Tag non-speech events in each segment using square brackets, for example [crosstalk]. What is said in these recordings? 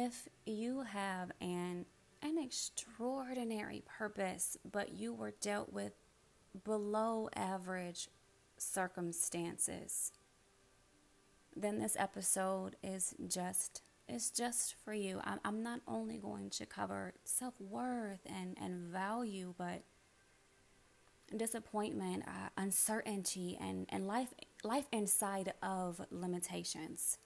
If you have an an extraordinary purpose, but you were dealt with below average circumstances, then this episode is just is just for you. I'm, I'm not only going to cover self worth and, and value, but disappointment, uh, uncertainty, and, and life life inside of limitations.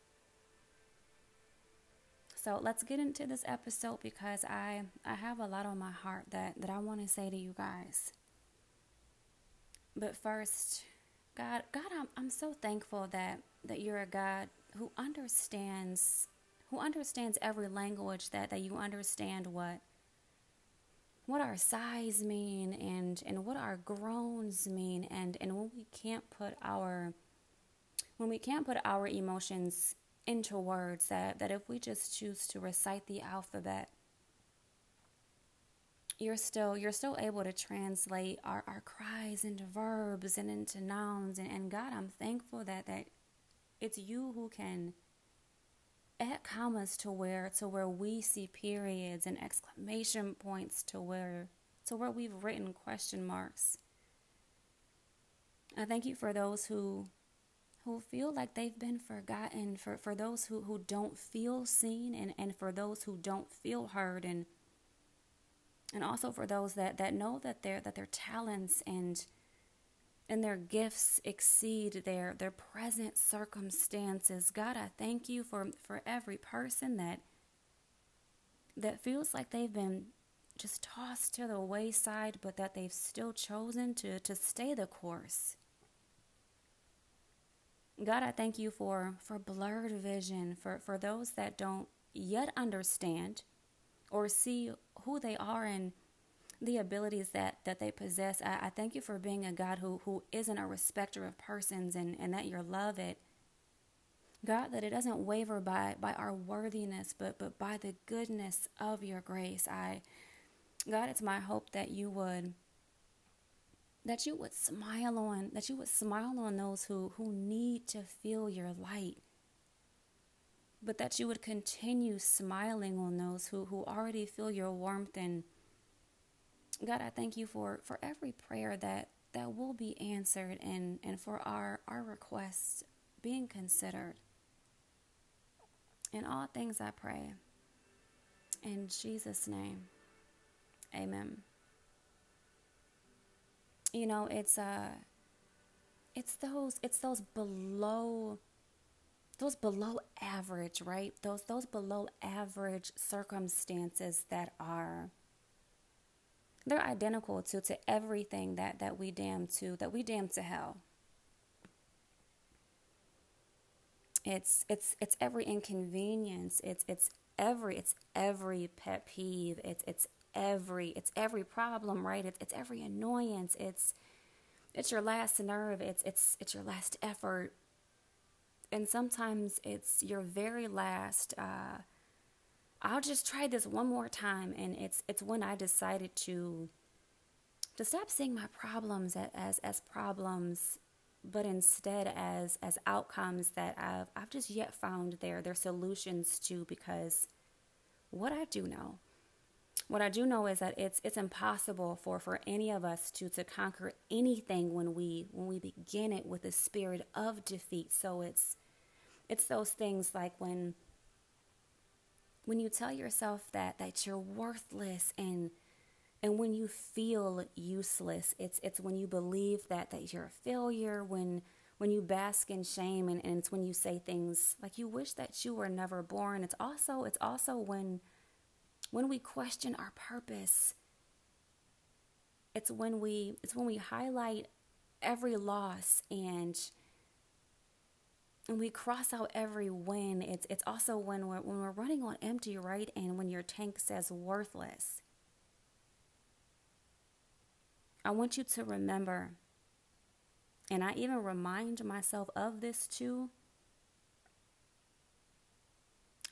So let's get into this episode because I I have a lot on my heart that that I want to say to you guys. But first, God, God, I'm I'm so thankful that that you're a God who understands who understands every language that that you understand what what our sighs mean and and what our groans mean and and when we can't put our when we can't put our emotions into words that that if we just choose to recite the alphabet you're still you're still able to translate our, our cries into verbs and into nouns and, and God I'm thankful that that it's you who can add commas to where to where we see periods and exclamation points to where to where we've written question marks. I thank you for those who who feel like they've been forgotten, for, for those who, who don't feel seen and, and for those who don't feel heard and and also for those that, that know that their that their talents and and their gifts exceed their their present circumstances. God, I thank you for for every person that that feels like they've been just tossed to the wayside, but that they've still chosen to to stay the course. God, I thank you for for blurred vision, for for those that don't yet understand or see who they are and the abilities that, that they possess. I, I thank you for being a God who, who isn't a respecter of persons and, and that you love it. God, that it doesn't waver by, by our worthiness, but, but by the goodness of your grace. I, God, it's my hope that you would that you would smile on that you would smile on those who, who need to feel your light. But that you would continue smiling on those who, who already feel your warmth and God, I thank you for, for every prayer that, that will be answered and, and for our, our requests being considered. In all things I pray. In Jesus' name. Amen. You know, it's uh it's those it's those below those below average, right? Those those below average circumstances that are they're identical to, to everything that, that we damn to, that we damn to hell. It's it's it's every inconvenience. It's it's every it's every pet peeve. It's it's every it's every problem, right? It's it's every annoyance. It's it's your last nerve. It's it's it's your last effort. And sometimes it's your very last uh, I'll just try this one more time and it's it's when I decided to to stop seeing my problems as as problems but instead as as outcomes that I've I've just yet found their their solutions to because what I do know what I do know is that it's it's impossible for for any of us to to conquer anything when we when we begin it with a spirit of defeat. So it's it's those things like when when you tell yourself that that you're worthless and and when you feel useless it's it's when you believe that that you're a failure when when you bask in shame and, and it's when you say things like you wish that you were never born. It's also it's also when when we question our purpose it's when we it's when we highlight every loss and and we cross out every win. It's it's also when we're when we're running on empty, right? And when your tank says worthless. I want you to remember, and I even remind myself of this too.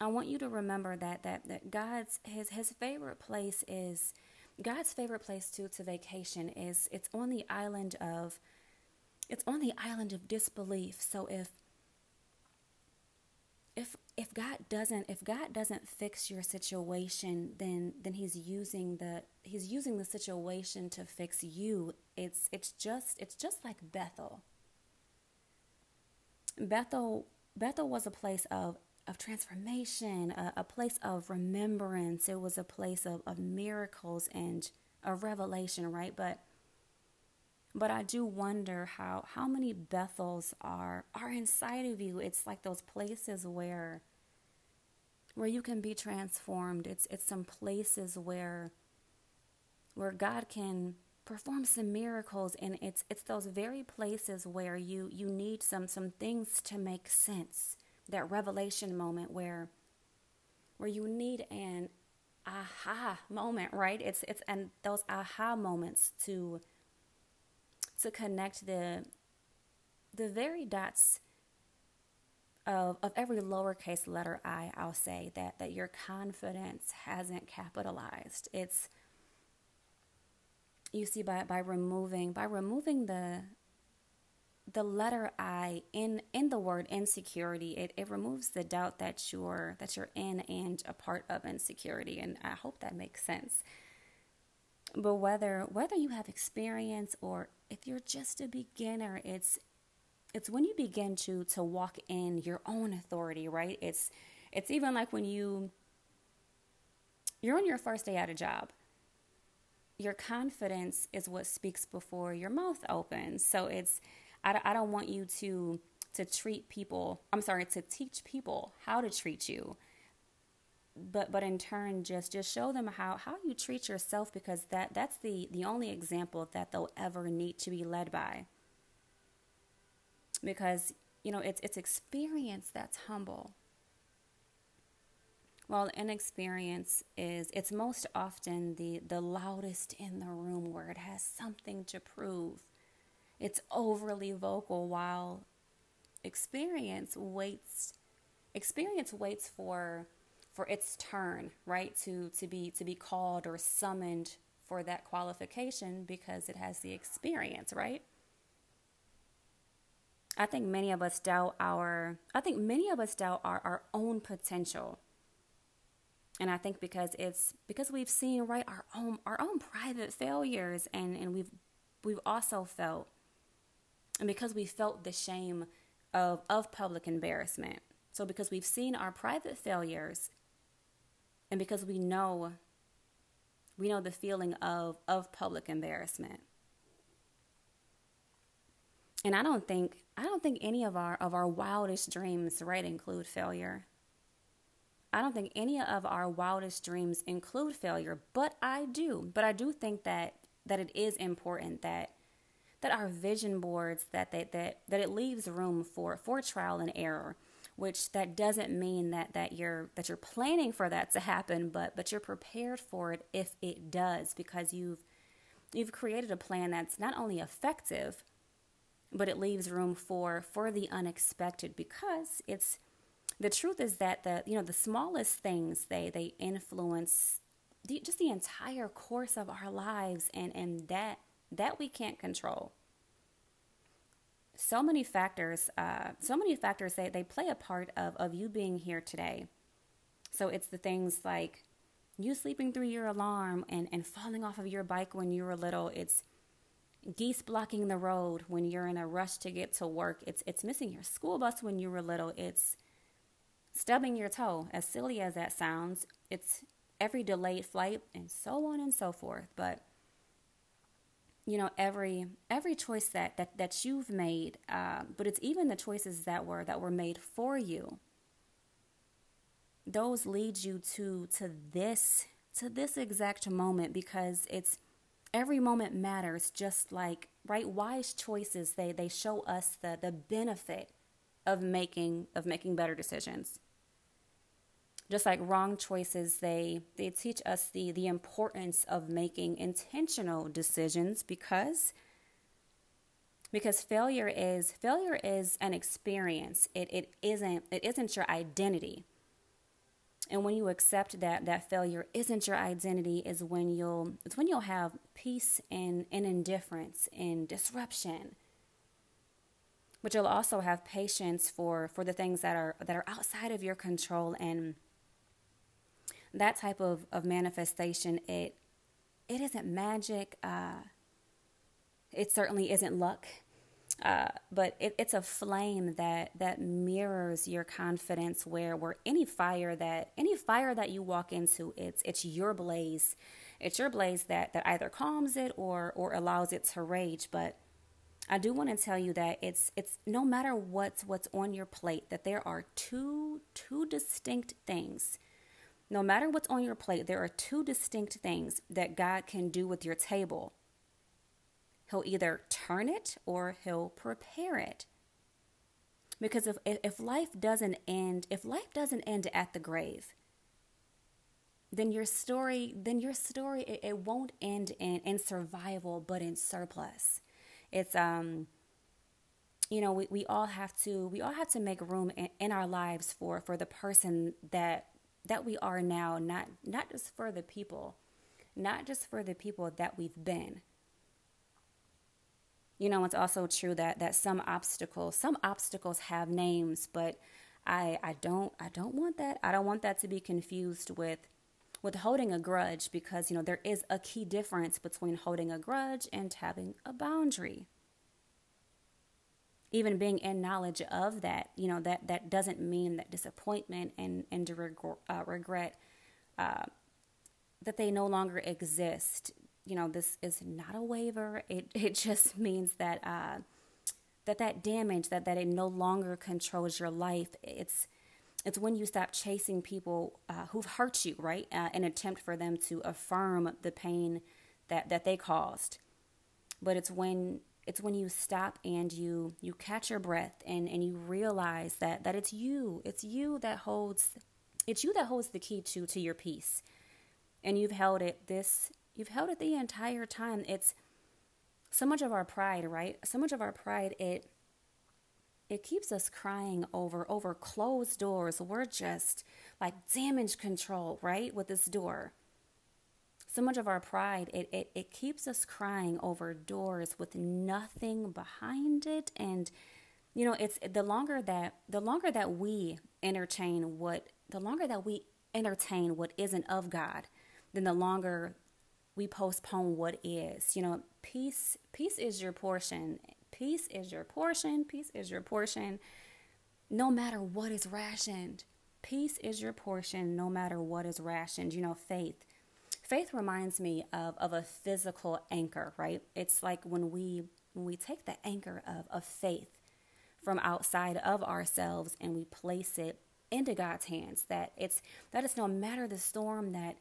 I want you to remember that that that God's his his favorite place is God's favorite place to to vacation is it's on the island of it's on the island of disbelief. So if if if God doesn't if God doesn't fix your situation, then then he's using the he's using the situation to fix you. It's it's just it's just like Bethel. Bethel Bethel was a place of of transformation, a, a place of remembrance. It was a place of, of miracles and a revelation, right? But but I do wonder how how many Bethels are are inside of you. It's like those places where where you can be transformed. It's it's some places where where God can perform some miracles and it's it's those very places where you you need some some things to make sense. That revelation moment where where you need an aha moment, right? It's it's and those aha moments to to connect the the very dots of, of every lowercase letter I, I'll say that, that your confidence hasn't capitalized. It's you see by, by removing by removing the the letter I in in the word insecurity, it, it removes the doubt that you're that you're in and a part of insecurity. And I hope that makes sense. But whether whether you have experience or if you're just a beginner, it's it's when you begin to to walk in your own authority, right? It's it's even like when you you're on your first day at a job. Your confidence is what speaks before your mouth opens. So it's I, I don't want you to to treat people. I'm sorry to teach people how to treat you. But but in turn just just show them how how you treat yourself because that that's the the only example that they'll ever need to be led by. Because you know it's it's experience that's humble. Well inexperience is it's most often the the loudest in the room where it has something to prove it's overly vocal while experience waits experience waits for for its turn, right? To to be to be called or summoned for that qualification because it has the experience, right? I think many of us doubt our I think many of us doubt our, our own potential. And I think because it's because we've seen right our own our own private failures and, and we've we've also felt and because we felt the shame of of public embarrassment. So because we've seen our private failures and because we know we know the feeling of of public embarrassment. And i don't think i don't think any of our of our wildest dreams right include failure. I don't think any of our wildest dreams include failure but i do. But i do think that that it is important that that are vision boards that they, that that it leaves room for for trial and error which that doesn't mean that that you're that you're planning for that to happen but but you're prepared for it if it does because you've you've created a plan that's not only effective but it leaves room for for the unexpected because it's the truth is that the you know the smallest things they they influence the, just the entire course of our lives and and that that we can't control so many factors, uh, so many factors they, they play a part of, of you being here today. So it's the things like you sleeping through your alarm and, and falling off of your bike when you were little. It's geese blocking the road when you're in a rush to get to work. It's it's missing your school bus when you were little. It's stubbing your toe, as silly as that sounds. It's every delayed flight and so on and so forth. But you know every every choice that that, that you've made uh, but it's even the choices that were that were made for you. Those lead you to to this to this exact moment because it's every moment matters just like right? Wise choices they they show us the the benefit of making of making better decisions just like wrong choices they they teach us the the importance of making intentional decisions because because failure is failure is an experience. It, it isn't it isn't your identity. And when you accept that that failure isn't your identity is when you'll it's when you'll have peace and, and indifference and disruption. But you'll also have patience for for the things that are that are outside of your control and that type of, of manifestation it it isn't magic uh, it certainly isn't luck uh, but it, it's a flame that that mirrors your confidence where where any fire that any fire that you walk into it's it's your blaze it's your blaze that that either calms it or or allows it to rage but I do want to tell you that it's it's no matter what's what's on your plate that there are two two distinct things. No matter what's on your plate, there are two distinct things that God can do with your table. He'll either turn it or he'll prepare it. Because if if life doesn't end, if life doesn't end at the grave, then your story, then your story it, it won't end in, in survival but in surplus it's um you know we, we all have to we all have to make room in, in our lives for for the person that that we are now not not just for the people not just for the people that we've been. You know it's also true that that some obstacles some obstacles have names but i i don't i don't want that. I don't want that to be confused with with holding a grudge because you know there is a key difference between holding a grudge and having a boundary even being in knowledge of that you know that that doesn't mean that disappointment and and uh, regret uh, that they no longer exist you know this is not a waiver it [laughs] it just means that uh, that that damage that that it no longer controls your life it's it's when you stop chasing people uh, who've hurt you, right? Uh, an attempt for them to affirm the pain that, that they caused. But it's when it's when you stop and you you catch your breath and, and you realize that that it's you. It's you that holds it's you that holds the key to to your peace. And you've held it this you've held it the entire time. It's so much of our pride, right? So much of our pride it it keeps us crying over over closed doors. We're just like damage control, right? With this door. So much of our pride, it, it, it keeps us crying over doors with nothing behind it. And you know, it's the longer that the longer that we entertain what the longer that we entertain what isn't of God, then the longer we postpone what is. You know, peace peace is your portion Peace is your portion. Peace is your portion no matter what is rationed. Peace is your portion no matter what is rationed. You know, faith. Faith reminds me of, of a physical anchor, right? It's like when we when we take the anchor of, of faith from outside of ourselves and we place it into God's hands, that it's that it's no matter the storm that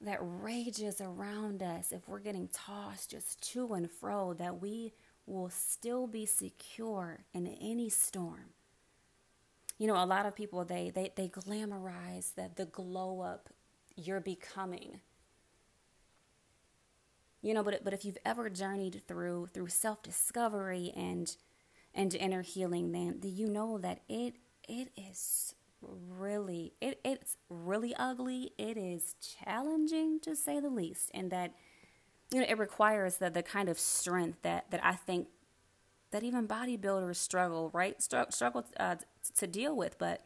that rages around us, if we're getting tossed just to and fro, that we will still be secure in any storm. You know, a lot of people they they, they glamorize that the glow up you're becoming. You know, but but if you've ever journeyed through through self discovery and and inner healing, then you know that it it is really it, it's really ugly. It is challenging to say the least, and that you know, it requires the, the kind of strength that, that I think that even bodybuilders struggle, right? Struggle uh, to deal with. But,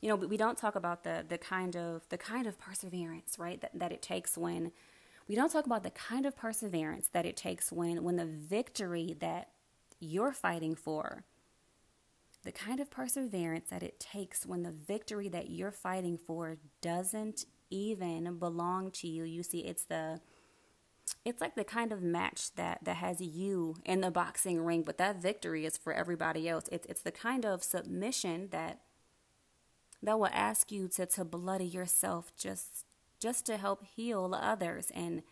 you know, we don't talk about the, the kind of, the kind of perseverance, right? That, that it takes when, we don't talk about the kind of perseverance that it takes when, when the victory that you're fighting for, the kind of perseverance that it takes when the victory that you're fighting for doesn't even belong to you. You see, it's the, it's like the kind of match that that has you in the boxing ring, but that victory is for everybody else. It's it's the kind of submission that that will ask you to to bloody yourself just just to help heal others and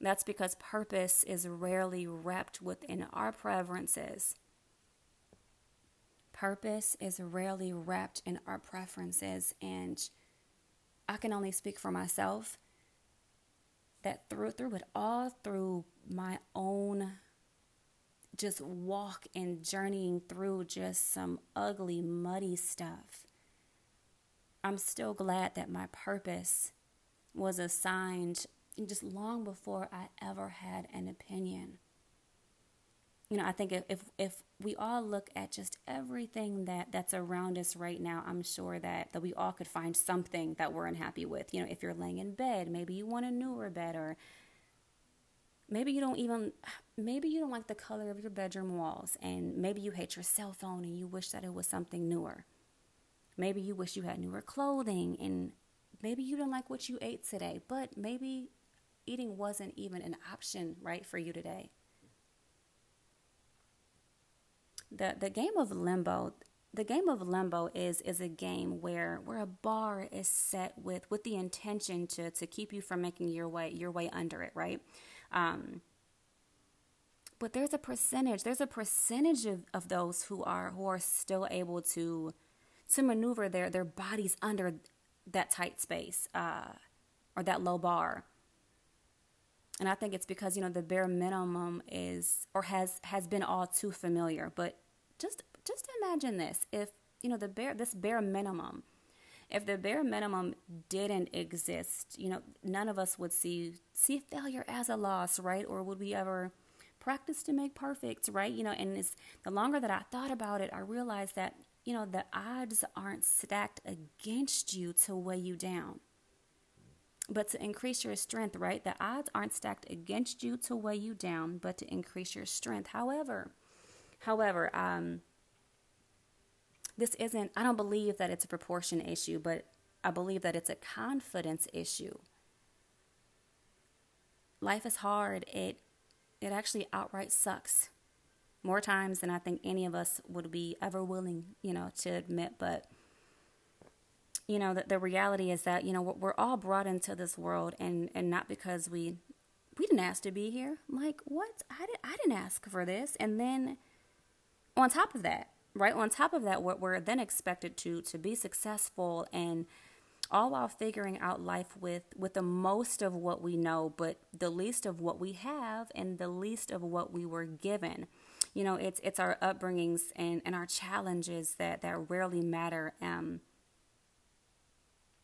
that's because purpose is rarely wrapped within our preferences. Purpose is rarely wrapped in our preferences and I can only speak for myself that through through it all through my own just walk and journeying through just some ugly muddy stuff i'm still glad that my purpose was assigned just long before i ever had an opinion you know, I think if if we all look at just everything that that's around us right now, I'm sure that that we all could find something that we're unhappy with. You know, if you're laying in bed, maybe you want a newer bed or maybe you don't even maybe you don't like the color of your bedroom walls and maybe you hate your cell phone and you wish that it was something newer. Maybe you wish you had newer clothing and maybe you don't like what you ate today, but maybe eating wasn't even an option, right, for you today. The the game of limbo the game of limbo is is a game where where a bar is set with with the intention to to keep you from making your way your way under it right? Um, but there's a percentage there's a percentage of, of those who are who are still able to to maneuver their their bodies under that tight space uh, or that low bar and I think it's because you know the bare minimum is or has has been all too familiar. But just just imagine this: if you know the bare this bare minimum, if the bare minimum didn't exist, you know, none of us would see see failure as a loss, right? Or would we ever practice to make perfect, right? You know, and it's the longer that I thought about it, I realized that you know the odds aren't stacked against you to weigh you down but to increase your strength, right? The odds aren't stacked against you to weigh you down, but to increase your strength. However, however, um, this isn't, I don't believe that it's a proportion issue, but I believe that it's a confidence issue. Life is hard. It, it actually outright sucks more times than I think any of us would be ever willing, you know, to admit. But you know, the, the reality is that, you know, we're, all brought into this world and, and not because we, we didn't ask to be here. Like, what? I, did, I didn't ask for this. And then on top of that, right, on top of that, we're, we're then expected to, to be successful and all while figuring out life with, with the most of what we know, but the least of what we have and the least of what we were given you know it's it's our upbringings and, and our challenges that that rarely matter um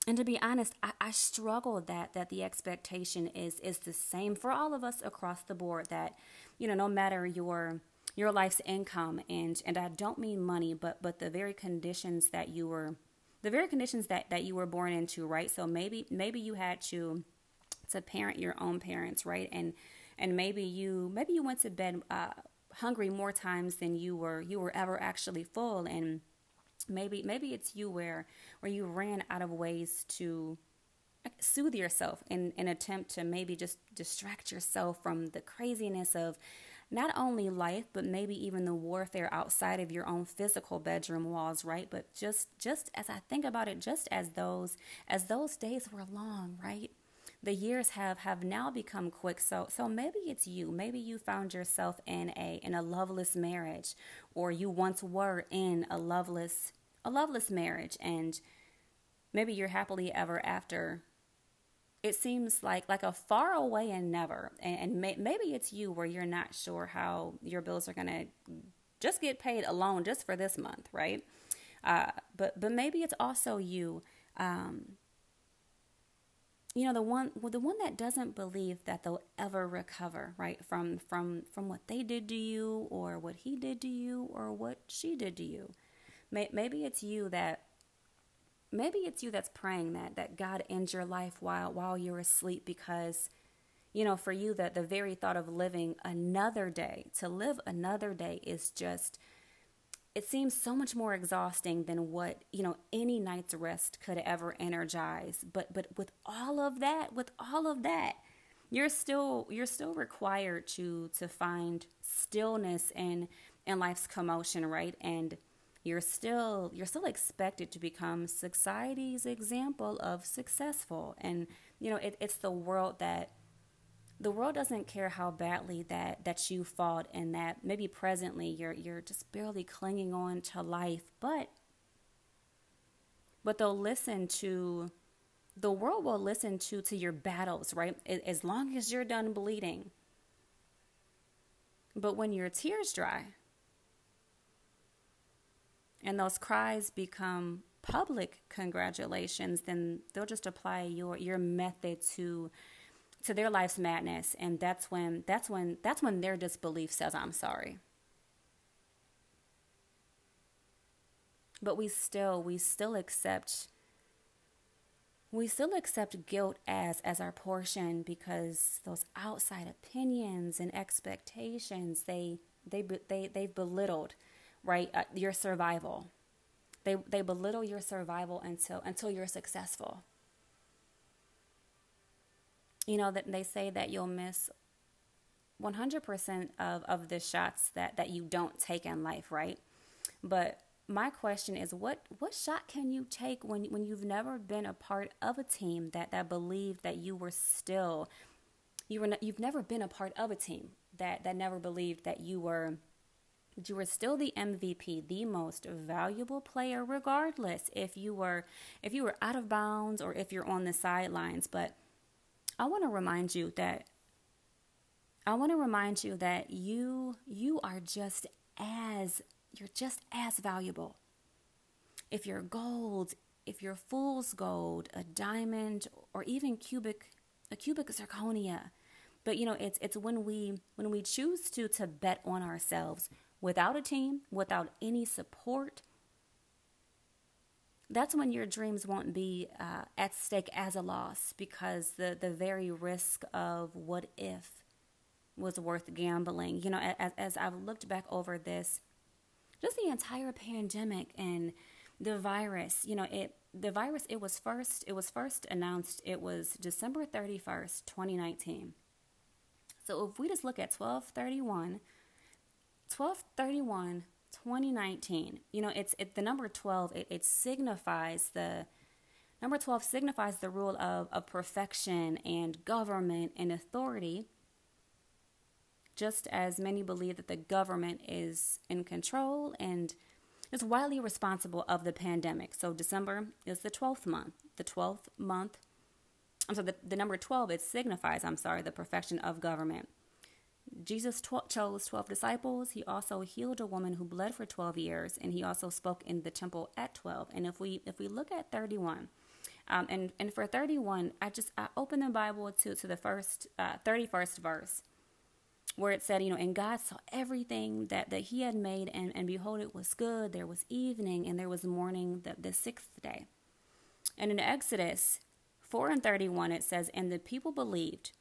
and to be honest, I, I struggle that that the expectation is is the same for all of us across the board. That you know, no matter your your life's income and and I don't mean money, but but the very conditions that you were the very conditions that that you were born into, right? So maybe maybe you had to to parent your own parents, right? And and maybe you maybe you went to bed uh, hungry more times than you were you were ever actually full. And maybe maybe it's you where where you ran out of ways to soothe yourself in an attempt to maybe just distract yourself from the craziness of not only life but maybe even the warfare outside of your own physical bedroom walls right? But just just as i think about it just as those as those days were long right the years have have now become quick. So so maybe it's you. Maybe you found yourself in a in a loveless marriage or you once were in a loveless a loveless marriage and maybe you're happily ever after. It seems like like a far away and never. And, and may, maybe it's you where you're not sure how your bills are going to just get paid alone just for this month right? Uh, but but maybe it's also you um, you know the one well, the one that doesn't believe that they'll ever recover right from from from what they did to you or what he did to you or what she did to you. Maybe it's you that maybe it's you that's praying that that God ends your life while while you're asleep because you know for you that the very thought of living another day to live another day is just it seems so much more exhausting than what you know any night's rest could ever energize. But but with all of that with all of that you're still you're still required to to find stillness in in life's commotion right? And you're still you're still expected to become society's example of successful. And you know it, it's the world that the world doesn't care how badly that that you fought and that maybe presently you're you're just barely clinging on to life but but they'll listen to the world will listen to to your battles right? As long as you're done bleeding. But when your tears dry and those cries become public congratulations then they'll just apply your your method to to their life's madness and that's when that's when that's when their disbelief says i'm sorry. But we still we still accept we still accept guilt as as our portion because those outside opinions and expectations they they they they've belittled right uh, your survival. They they belittle your survival until until you're successful you know that they say that you'll miss 100% of, of the shots that, that you don't take in life, right? But my question is what what shot can you take when when you've never been a part of a team that that believed that you were still you were you've never been a part of a team that that never believed that you were that you were still the MVP, the most valuable player regardless if you were if you were out of bounds or if you're on the sidelines, but I want to remind you that I want to remind you that you you are just as you're just as valuable. If you're gold, if you're fool's gold, a diamond, or even cubic a cubic zirconia, but you know it's it's when we when we choose to to bet on ourselves without a team, without any support. That's when your dreams won't be uh, at stake as a loss because the, the very risk of what if was worth gambling. You know, as, as I've looked back over this, just the entire pandemic and the virus, you know, it the virus it was first it was first announced it was December 31st, 2019. So if we just look at 1231 1231 2019, you know, it's it, the number 12 it, it signifies the number 12 signifies the rule of, of perfection and government and authority just as many believe that the government is in control and is widely responsible of the pandemic. So December is the 12th month. The 12th month, I'm sorry, the, the number 12, it signifies, I'm sorry, the perfection of government. Jesus chose 12 disciples. He also healed a woman who bled for 12 years, and he also spoke in the temple at 12. And if we if we look at 31, um, and and for 31, I just I opened the Bible to to the first uh, 31st verse, where it said, you know, and God saw everything that, that he had made, and, and behold, it was good. There was evening, and there was morning the, the sixth day. And in Exodus 4 and 31, it says, And the people believed.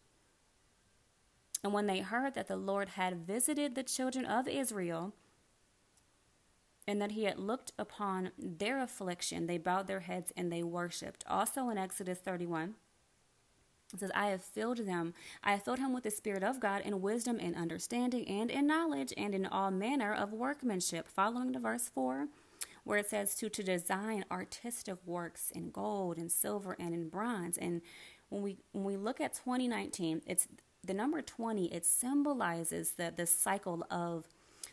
And when they heard that the Lord had visited the children of Israel, and that he had looked upon their affliction, they bowed their heads and they worshiped. Also in Exodus 31, it says, I have filled them. I have filled him with the Spirit of God in wisdom and understanding and in knowledge and in all manner of workmanship. Following the verse 4, where it says to, to design artistic works in gold and silver and in bronze. And when we when we look at 2019, it's the number 20, it symbolizes the, the cycle of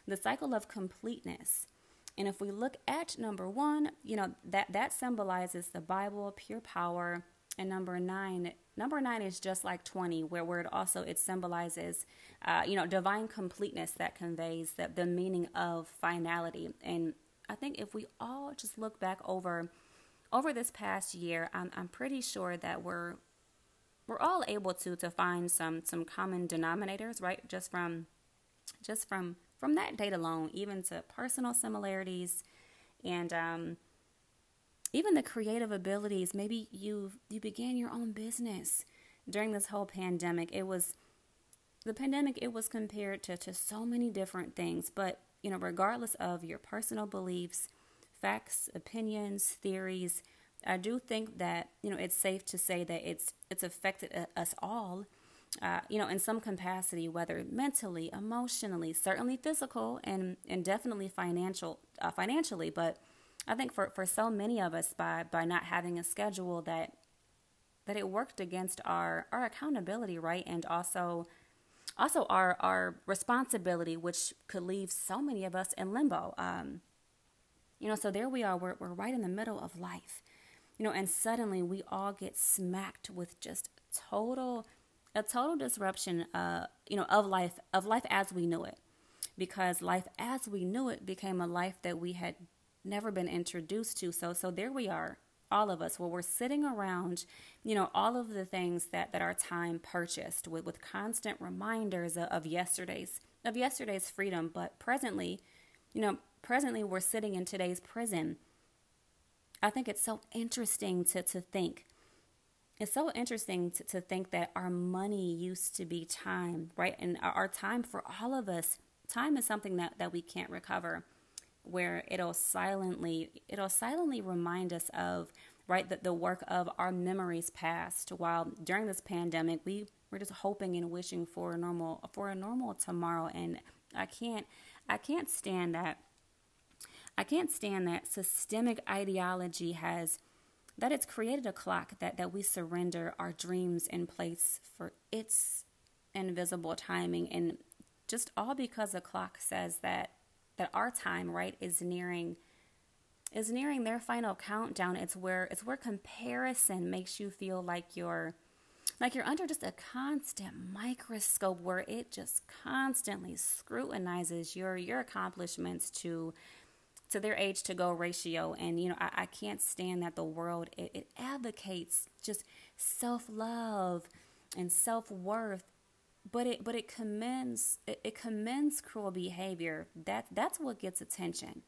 the cycle of completeness. And if we look at number one, you know, that, that symbolizes the Bible, pure power, and number nine number nine is just like 20 where, where it also it symbolizes uh, you know divine completeness that conveys the, the meaning of finality and i think if we all just look back over over this past year i'm, I'm pretty sure that we're we're all able to to find some some common denominators right? Just from just from from that date alone even to personal similarities and um even the creative abilities. Maybe you you began your own business during this whole pandemic. It was the pandemic it was compared to, to so many different things. But you know regardless of your personal beliefs facts opinions theories i do think that you know it's safe to say that it's it's affected us all uh, you know in some capacity whether mentally emotionally certainly physical and and definitely financial uh, financially but I think for, for so many of us by by not having a schedule that that it worked against our our accountability, right? And also also our our responsibility, which could leave so many of us in limbo. Um, you know, so there we are, we're, we're right in the middle of life, you know, and suddenly we all get smacked with just total, a total disruption, uh, you know, of life, of life as we knew it. Because life as we knew it became a life that we had never been introduced to. So so there we are, all of us, where we're sitting around, you know, all of the things that that our time purchased with with constant reminders of, of yesterday's of yesterday's freedom, but presently, you know, presently we're sitting in today's prison I think it's so interesting to, to think. It's so interesting to, to think that our money used to be time, right? And our, our time for all of us, time is something that, that we can't recover where it'll silently it'll silently remind us of right that the work of our memories past while during this pandemic we we're just hoping and wishing for a normal for a normal tomorrow and i can't i can't stand that i can't stand that systemic ideology has that it's created a clock that that we surrender our dreams in place for its invisible timing. And just all because the clock says that that our time right is nearing is nearing their final countdown it's where it's where comparison makes you feel like you're like you're under just a constant microscope where it just constantly scrutinizes your your accomplishments to to their age to go ratio. And you know I, I can't stand that the world it, it advocates just self-love and self-worth but it but it commends it, it commends cruel behavior. That that's what gets attention.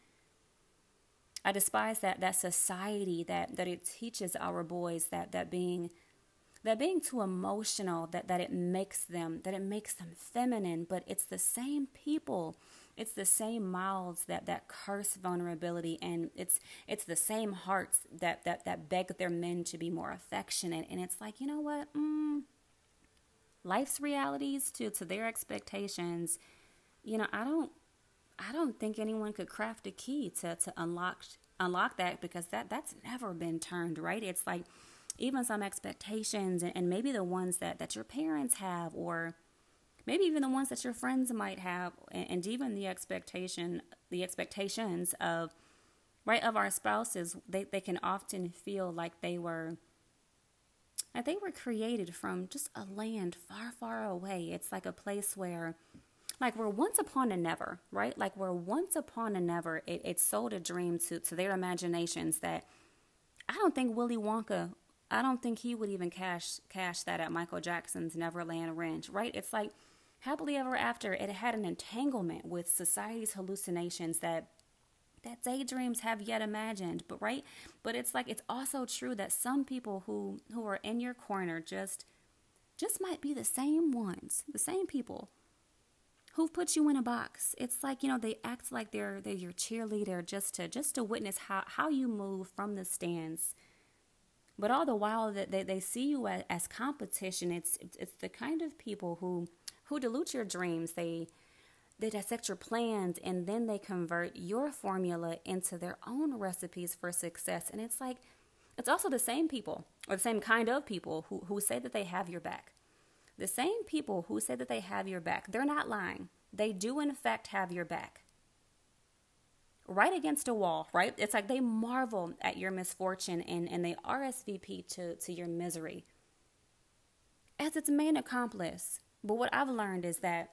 I despise that that society that that it teaches our boys that that being that being too emotional that that it makes them that it makes them feminine but it's the same people it's the same mouths that that curse vulnerability and it's it's the same hearts that that that beg their men to be more affectionate. And it's like you know what? Mm, life's realities to to their expectations. You know i don't i don't think anyone could craft a key to to unlock unlock that because that that's never been turned right? It's like even some expectations and, and maybe the ones that that your parents have or maybe even the ones that your friends might have and, even the expectation the expectations of right of our spouses they, they can often feel like they were that they were created from just a land far, far away. It's like a place where, like, we're once upon a never, right? Like, we're once upon a never. It, it sold a dream to, to their imaginations that I don't think Willy Wonka, I don't think he would even cash, cash that at Michael Jackson's Neverland Ranch, right? It's like, happily ever after, it had an entanglement with society's hallucinations that that daydreams have yet imagined but right but it's like it's also true that some people who who are in your corner just just might be the same ones the same people who've put you in a box. It's like you know they act like they're they're your cheerleader just to just to witness how how you move from the stands. But all the while that they, they see you as, as competition it's it's the kind of people who who dilute your dreams they they dissect your plans and then they convert your formula into their own recipes for success. And it's like, it's also the same people or the same kind of people who, who say that they have your back. The same people who say that they have your back, they're not lying. They do, in fact, have your back. Right against a wall, right? It's like they marvel at your misfortune and, and they RSVP to, to your misery as its main accomplice. But what I've learned is that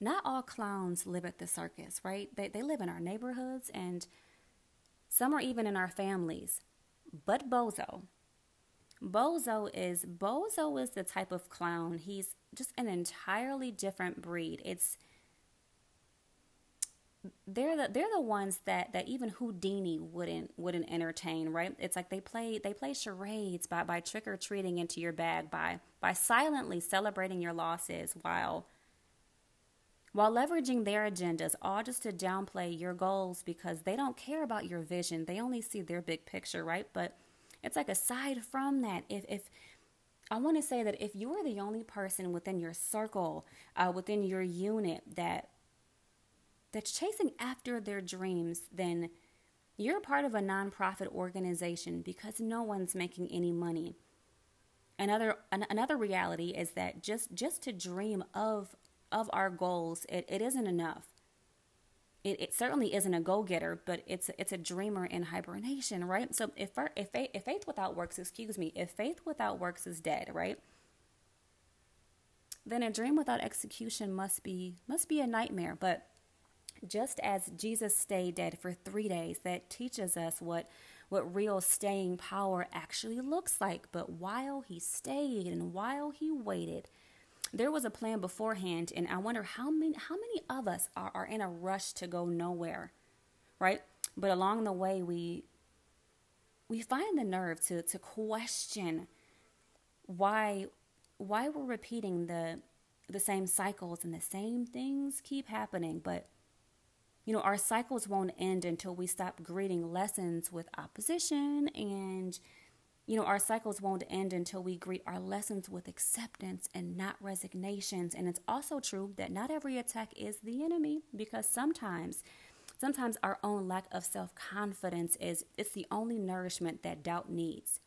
not all clowns live at the circus, right? They, they live in our neighborhoods and some are even in our families. But Bozo, Bozo is Bozo is the type of clown. He's just an entirely different breed. It's they're the they're the ones that that even Houdini wouldn't wouldn't entertain, right? It's like they play they play charades by by trick or treating into your bag by by silently celebrating your losses while while leveraging their agendas, all just to downplay your goals because they don't care about your vision. They only see their big picture, right? But it's like aside from that, if, if I want to say that if you are the only person within your circle, uh, within your unit that that's chasing after their dreams, then you're part of a nonprofit organization because no one's making any money. Another an, another reality is that just just to dream of of our goals, it, it isn't enough. It, it certainly isn't a go-getter, but it's it's a dreamer in hibernation, right? So if if faith, if faith without works, excuse me, if faith without works is dead, right? Then a dream without execution must be must be a nightmare. But just as Jesus stayed dead for three days, that teaches us what what real staying power actually looks like. But while he stayed and while he waited, there was a plan beforehand and i wonder how many how many of us are, are in a rush to go nowhere right but along the way we we find the nerve to to question why why we're repeating the the same cycles and the same things keep happening but you know our cycles won't end until we stop greeting lessons with opposition and you know our cycles won't end until we greet our lessons with acceptance and not resignations and it's also true that not every attack is the enemy because sometimes sometimes our own lack of self-confidence is it's the only nourishment that doubt needs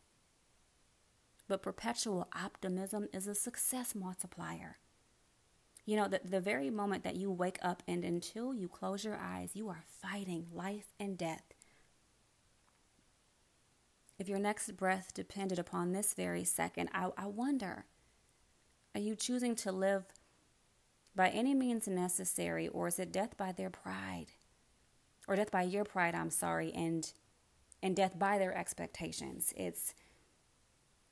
but perpetual optimism is a success multiplier. You know, the, the very moment that you wake up and until you close your eyes, you are fighting life and death. If your next breath depended upon this very second, I, I wonder are you choosing to live by any means necessary, or is it death by their pride? Or death by your pride, I'm sorry, and and death by their expectations. It's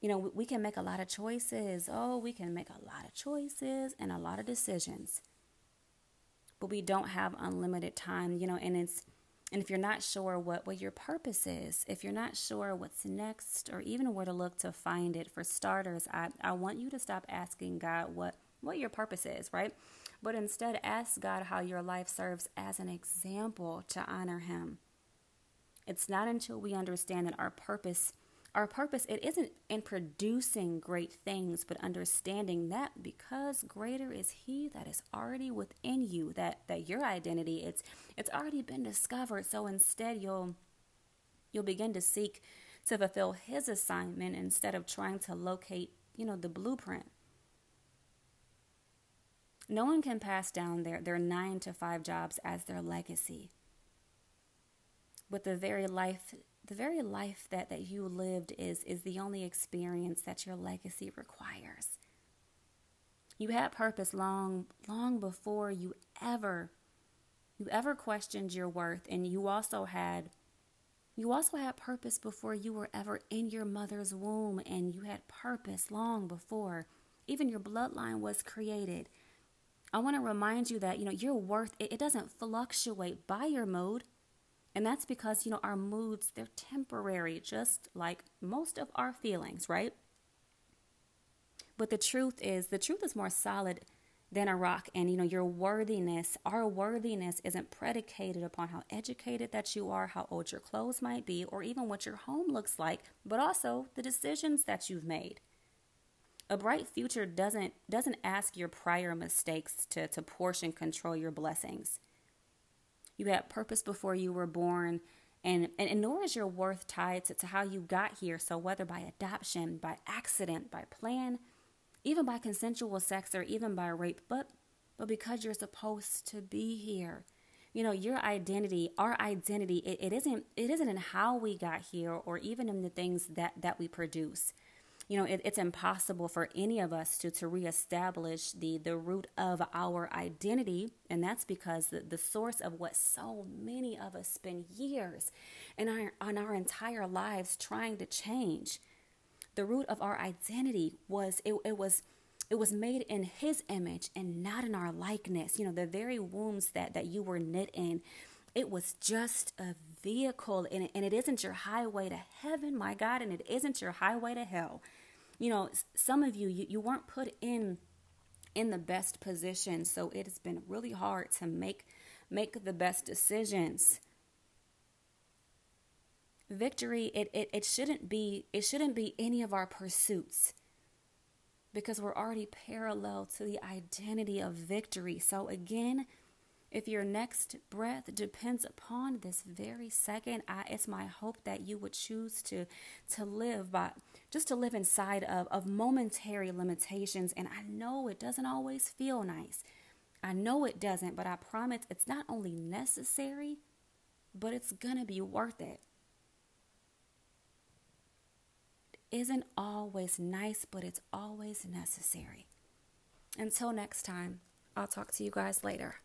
you know, we can make a lot of choices. Oh, we can make a lot of choices and a lot of decisions. But we don't have unlimited time, you know, and it's and if you're not sure what, what your purpose is, if you're not sure what's next or even where to look to find it, for starters, I, I want you to stop asking God what, what your purpose is, right? But instead ask God how your life serves as an example to honor Him. It's not until we understand that our purpose our purpose it isn't in producing great things but understanding that because greater is he that is already within you that that your identity it's it's already been discovered so instead you'll you'll begin to seek to fulfill his assignment instead of trying to locate you know the blueprint no one can pass down their, their nine to five jobs as their legacy. But the very life the very life that, that you lived is, is the only experience that your legacy requires. You had purpose long, long before you ever, you ever questioned your worth, and you also had, you also had purpose before you were ever in your mother's womb, and you had purpose long before even your bloodline was created. I want to remind you that you know your worth it, it doesn't fluctuate by your mode. And that's because, you know, our moods, they're temporary, just like most of our feelings, right? But the truth is, the truth is more solid than a rock. And, you know, your worthiness, our worthiness isn't predicated upon how educated that you are, how old your clothes might be, or even what your home looks like, but also the decisions that you've made. A bright future doesn't doesn't ask your prior mistakes to, to portion control your blessings. You had purpose before you were born. And, and, and nor is your worth tied to, to how you got here. So, whether by adoption, by accident, by plan, even by consensual sex, or even by rape, but, but because you're supposed to be here you know your identity our identity it, it isn't it isn't in how we got here or even in the things that that we produce you know, it, it's impossible for any of us to, to reestablish the, the root of our identity. And that's because the, the source of what so many of us spend years and our, on our entire lives trying to change. The root of our identity was, it, it was, it was made in his image and not in our likeness. You know, the very wombs that, that you were knit in, it was just a vehicle and it, and it isn't your highway to heaven, my God, and it isn't your highway to hell you know, some of you, you, you weren't put in in the best position, so it has been really hard to make make the best decisions. Victory, it, it, it shouldn't be it shouldn't be any of our pursuits because we're already parallel to the identity of victory. So again, if your next breath depends upon this very second, I, it's my hope that you would choose to to live by just to live inside of, of momentary limitations. And I know it doesn't always feel nice. I know it doesn't, but I promise it's not only necessary, but it's gonna be worth it. It isn't always nice, but it's always necessary. Until next time, I'll talk to you guys later.